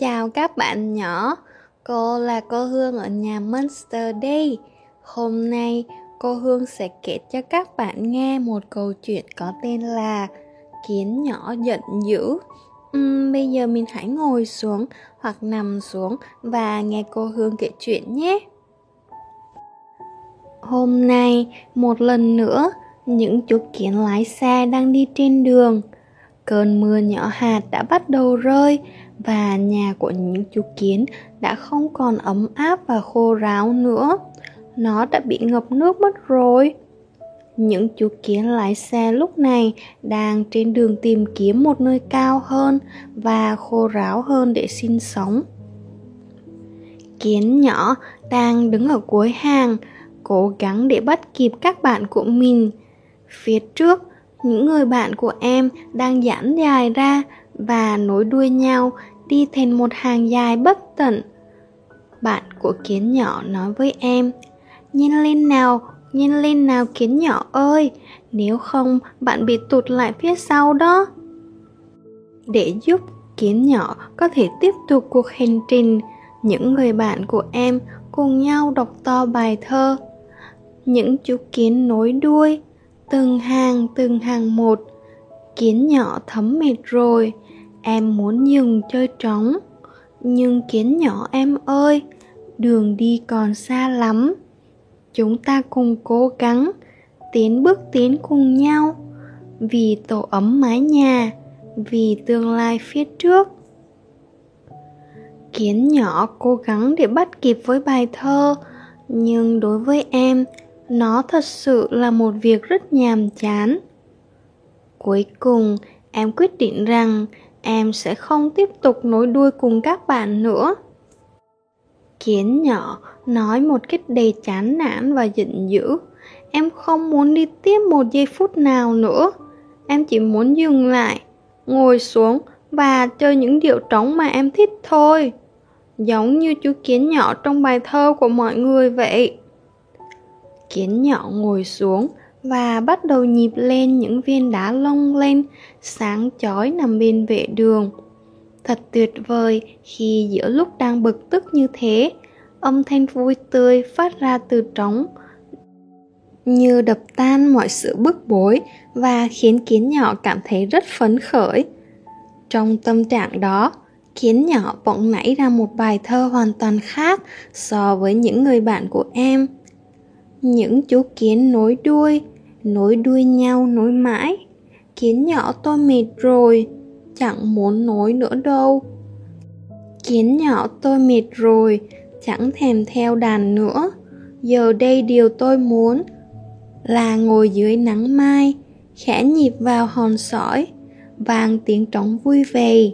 chào các bạn nhỏ, cô là cô Hương ở nhà Monster Day. Hôm nay cô Hương sẽ kể cho các bạn nghe một câu chuyện có tên là Kiến nhỏ giận dữ. Uhm, bây giờ mình hãy ngồi xuống hoặc nằm xuống và nghe cô Hương kể chuyện nhé. Hôm nay, một lần nữa, những chú kiến lái xe đang đi trên đường. Cơn mưa nhỏ hạt đã bắt đầu rơi và nhà của những chú kiến đã không còn ấm áp và khô ráo nữa. Nó đã bị ngập nước mất rồi. Những chú kiến lái xe lúc này đang trên đường tìm kiếm một nơi cao hơn và khô ráo hơn để sinh sống. Kiến nhỏ đang đứng ở cuối hàng, cố gắng để bắt kịp các bạn của mình. Phía trước, những người bạn của em đang giãn dài ra và nối đuôi nhau đi thành một hàng dài bất tận. Bạn của kiến nhỏ nói với em, nhìn lên nào, nhìn lên nào kiến nhỏ ơi, nếu không bạn bị tụt lại phía sau đó. Để giúp kiến nhỏ có thể tiếp tục cuộc hành trình, những người bạn của em cùng nhau đọc to bài thơ. Những chú kiến nối đuôi, từng hàng từng hàng một, kiến nhỏ thấm mệt rồi, em muốn dừng chơi trống, nhưng kiến nhỏ em ơi, đường đi còn xa lắm. Chúng ta cùng cố gắng, tiến bước tiến cùng nhau. Vì tổ ấm mái nhà, vì tương lai phía trước. Kiến nhỏ cố gắng để bắt kịp với bài thơ, nhưng đối với em, nó thật sự là một việc rất nhàm chán. Cuối cùng, em quyết định rằng em sẽ không tiếp tục nối đuôi cùng các bạn nữa. Kiến nhỏ nói một cách đầy chán nản và giận dữ. Em không muốn đi tiếp một giây phút nào nữa. Em chỉ muốn dừng lại, ngồi xuống và chơi những điệu trống mà em thích thôi. Giống như chú kiến nhỏ trong bài thơ của mọi người vậy. Kiến nhỏ ngồi xuống và bắt đầu nhịp lên những viên đá lông lên, sáng chói nằm bên vệ đường. Thật tuyệt vời khi giữa lúc đang bực tức như thế, âm thanh vui tươi phát ra từ trống, như đập tan mọi sự bức bối và khiến kiến nhỏ cảm thấy rất phấn khởi. Trong tâm trạng đó, kiến nhỏ bỗng nảy ra một bài thơ hoàn toàn khác so với những người bạn của em. Những chú kiến nối đuôi nối đuôi nhau nối mãi. Kiến nhỏ tôi mệt rồi, chẳng muốn nối nữa đâu. Kiến nhỏ tôi mệt rồi, chẳng thèm theo đàn nữa. Giờ đây điều tôi muốn là ngồi dưới nắng mai, khẽ nhịp vào hòn sỏi, vang tiếng trống vui vẻ.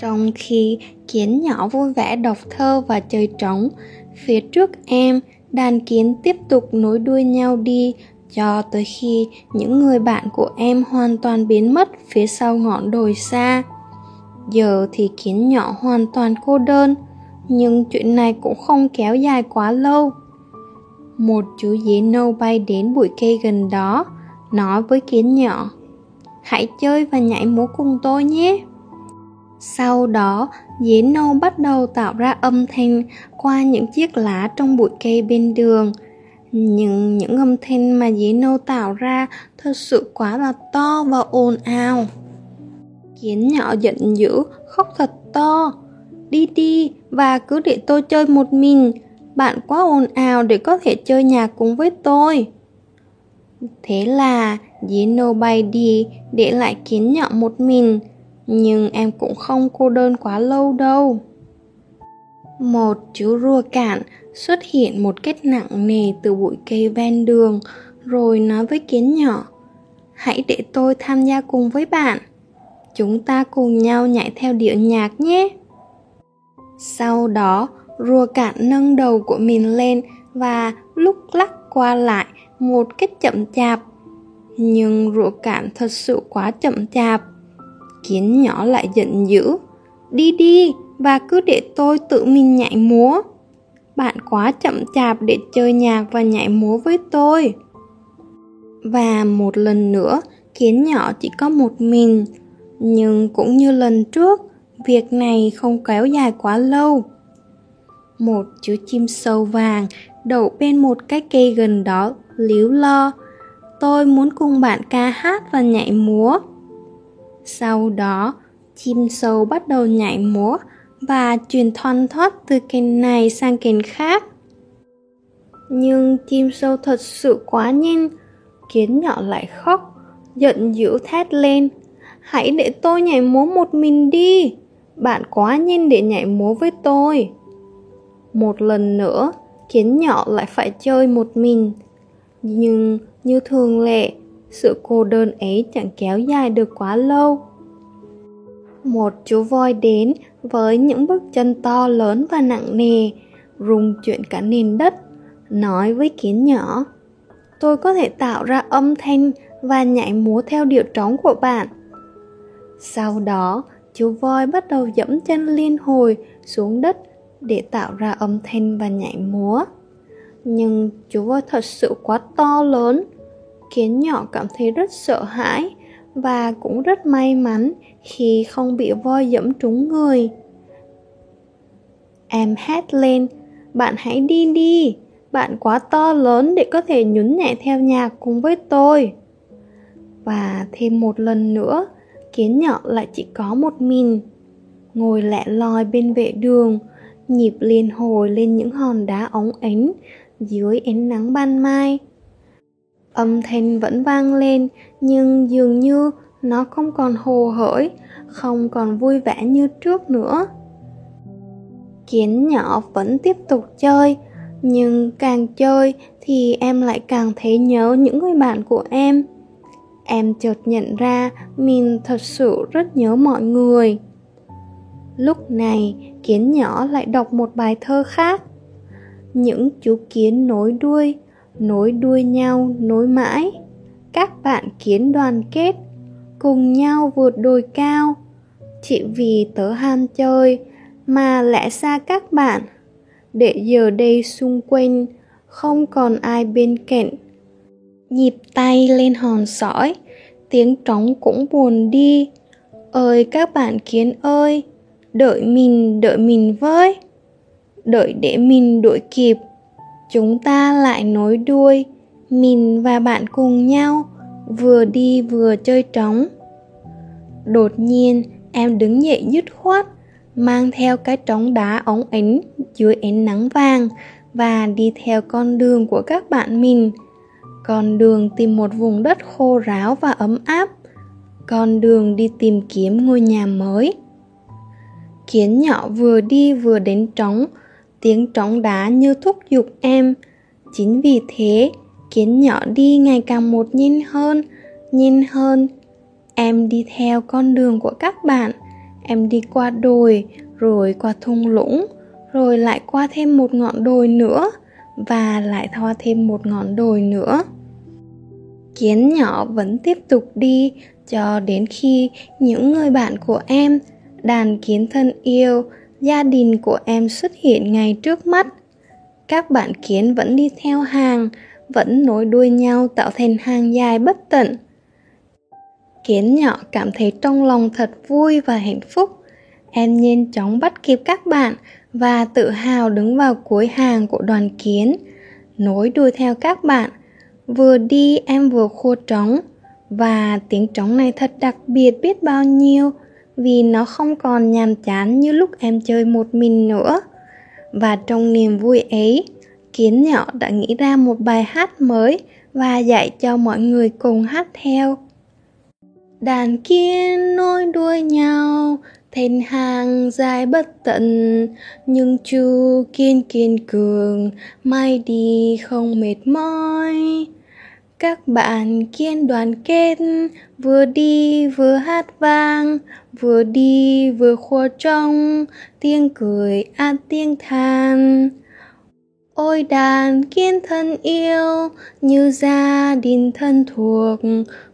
Trong khi kiến nhỏ vui vẻ đọc thơ và chơi trống, phía trước em, đàn kiến tiếp tục nối đuôi nhau đi cho tới khi những người bạn của em hoàn toàn biến mất phía sau ngọn đồi xa. Giờ thì kiến nhỏ hoàn toàn cô đơn, nhưng chuyện này cũng không kéo dài quá lâu. Một chú dế nâu bay đến bụi cây gần đó, nói với kiến nhỏ, hãy chơi và nhảy múa cùng tôi nhé. Sau đó, dế nâu bắt đầu tạo ra âm thanh qua những chiếc lá trong bụi cây bên đường nhưng những âm thanh mà dế tạo ra thật sự quá là to và ồn ào. Kiến nhỏ giận dữ, khóc thật to. Đi đi, và cứ để tôi chơi một mình. Bạn quá ồn ào để có thể chơi nhạc cùng với tôi. Thế là dế bay đi, để lại kiến nhỏ một mình. Nhưng em cũng không cô đơn quá lâu đâu. Một chú rùa cạn xuất hiện một kết nặng nề từ bụi cây ven đường, rồi nói với kiến nhỏ, hãy để tôi tham gia cùng với bạn. Chúng ta cùng nhau nhảy theo điệu nhạc nhé. Sau đó, rùa cạn nâng đầu của mình lên và lúc lắc qua lại một cách chậm chạp. Nhưng rùa cạn thật sự quá chậm chạp. Kiến nhỏ lại giận dữ, đi đi, và cứ để tôi tự mình nhảy múa bạn quá chậm chạp để chơi nhạc và nhảy múa với tôi. Và một lần nữa, kiến nhỏ chỉ có một mình. Nhưng cũng như lần trước, việc này không kéo dài quá lâu. Một chú chim sâu vàng đậu bên một cái cây gần đó, líu lo. Tôi muốn cùng bạn ca hát và nhảy múa. Sau đó, chim sâu bắt đầu nhảy múa và truyền thoăn thoát từ kênh này sang kênh khác. Nhưng chim sâu thật sự quá nhanh, kiến nhỏ lại khóc, giận dữ thét lên. Hãy để tôi nhảy múa một mình đi, bạn quá nhanh để nhảy múa với tôi. Một lần nữa, kiến nhỏ lại phải chơi một mình. Nhưng như thường lệ, sự cô đơn ấy chẳng kéo dài được quá lâu. Một chú voi đến với những bước chân to lớn và nặng nề, rung chuyển cả nền đất, nói với kiến nhỏ, tôi có thể tạo ra âm thanh và nhảy múa theo điệu trống của bạn. Sau đó, chú voi bắt đầu dẫm chân liên hồi xuống đất để tạo ra âm thanh và nhảy múa. Nhưng chú voi thật sự quá to lớn kiến nhỏ cảm thấy rất sợ hãi và cũng rất may mắn khi không bị voi dẫm trúng người. Em hét lên, bạn hãy đi đi, bạn quá to lớn để có thể nhún nhảy theo nhạc cùng với tôi. Và thêm một lần nữa, kiến nhỏ lại chỉ có một mình. Ngồi lẹ loi bên vệ đường, nhịp liên hồi lên những hòn đá óng ánh dưới ánh nắng ban mai âm thanh vẫn vang lên, nhưng dường như nó không còn hồ hởi, không còn vui vẻ như trước nữa. Kiến nhỏ vẫn tiếp tục chơi, nhưng càng chơi thì em lại càng thấy nhớ những người bạn của em. Em chợt nhận ra mình thật sự rất nhớ mọi người. Lúc này, kiến nhỏ lại đọc một bài thơ khác. Những chú kiến nối đuôi nối đuôi nhau, nối mãi. Các bạn kiến đoàn kết, cùng nhau vượt đồi cao. Chỉ vì tớ ham chơi mà lẽ xa các bạn. Để giờ đây xung quanh, không còn ai bên cạnh. Nhịp tay lên hòn sỏi, tiếng trống cũng buồn đi. Ơi các bạn kiến ơi, đợi mình đợi mình với. Đợi để mình đuổi kịp chúng ta lại nối đuôi, mình và bạn cùng nhau, vừa đi vừa chơi trống. Đột nhiên, em đứng dậy dứt khoát, mang theo cái trống đá ống ánh dưới ánh nắng vàng và đi theo con đường của các bạn mình. Con đường tìm một vùng đất khô ráo và ấm áp. Con đường đi tìm kiếm ngôi nhà mới. Kiến nhỏ vừa đi vừa đến trống tiếng trống đá như thúc giục em. Chính vì thế, kiến nhỏ đi ngày càng một nhanh hơn nhanh hơn. Em đi theo con đường của các bạn. Em đi qua đồi, rồi qua thung lũng, rồi lại qua thêm một ngọn đồi nữa, và lại thoa thêm một ngọn đồi nữa. Kiến nhỏ vẫn tiếp tục đi, cho đến khi những người bạn của em, đàn kiến thân yêu gia đình của em xuất hiện ngay trước mắt. Các bạn kiến vẫn đi theo hàng, vẫn nối đuôi nhau tạo thành hàng dài bất tận. Kiến nhỏ cảm thấy trong lòng thật vui và hạnh phúc. Em nhanh chóng bắt kịp các bạn và tự hào đứng vào cuối hàng của đoàn kiến, nối đuôi theo các bạn. Vừa đi, em vừa khua trống. Và tiếng trống này thật đặc biệt biết bao nhiêu? Vì nó không còn nhàm chán như lúc em chơi một mình nữa. Và trong niềm vui ấy, kiến nhỏ đã nghĩ ra một bài hát mới và dạy cho mọi người cùng hát theo. Đàn kiến nối đuôi nhau thành hàng dài bất tận, nhưng chu kiên kiên cường, mai đi không mệt mỏi các bạn kiên đoàn kết, vừa đi vừa hát vang, vừa đi vừa khua trong, tiếng cười an tiếng than. Ôi đàn kiên thân yêu, như gia đình thân thuộc,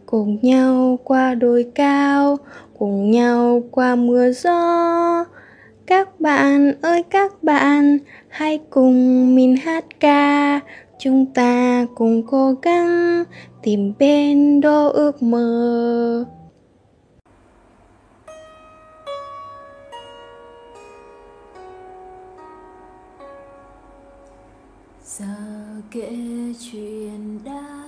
cùng nhau qua đồi cao, cùng nhau qua mưa gió. Các bạn ơi các bạn, hãy cùng mình hát ca chúng ta cùng cố gắng tìm bên đô ước mơ. Giờ kể chuyện đã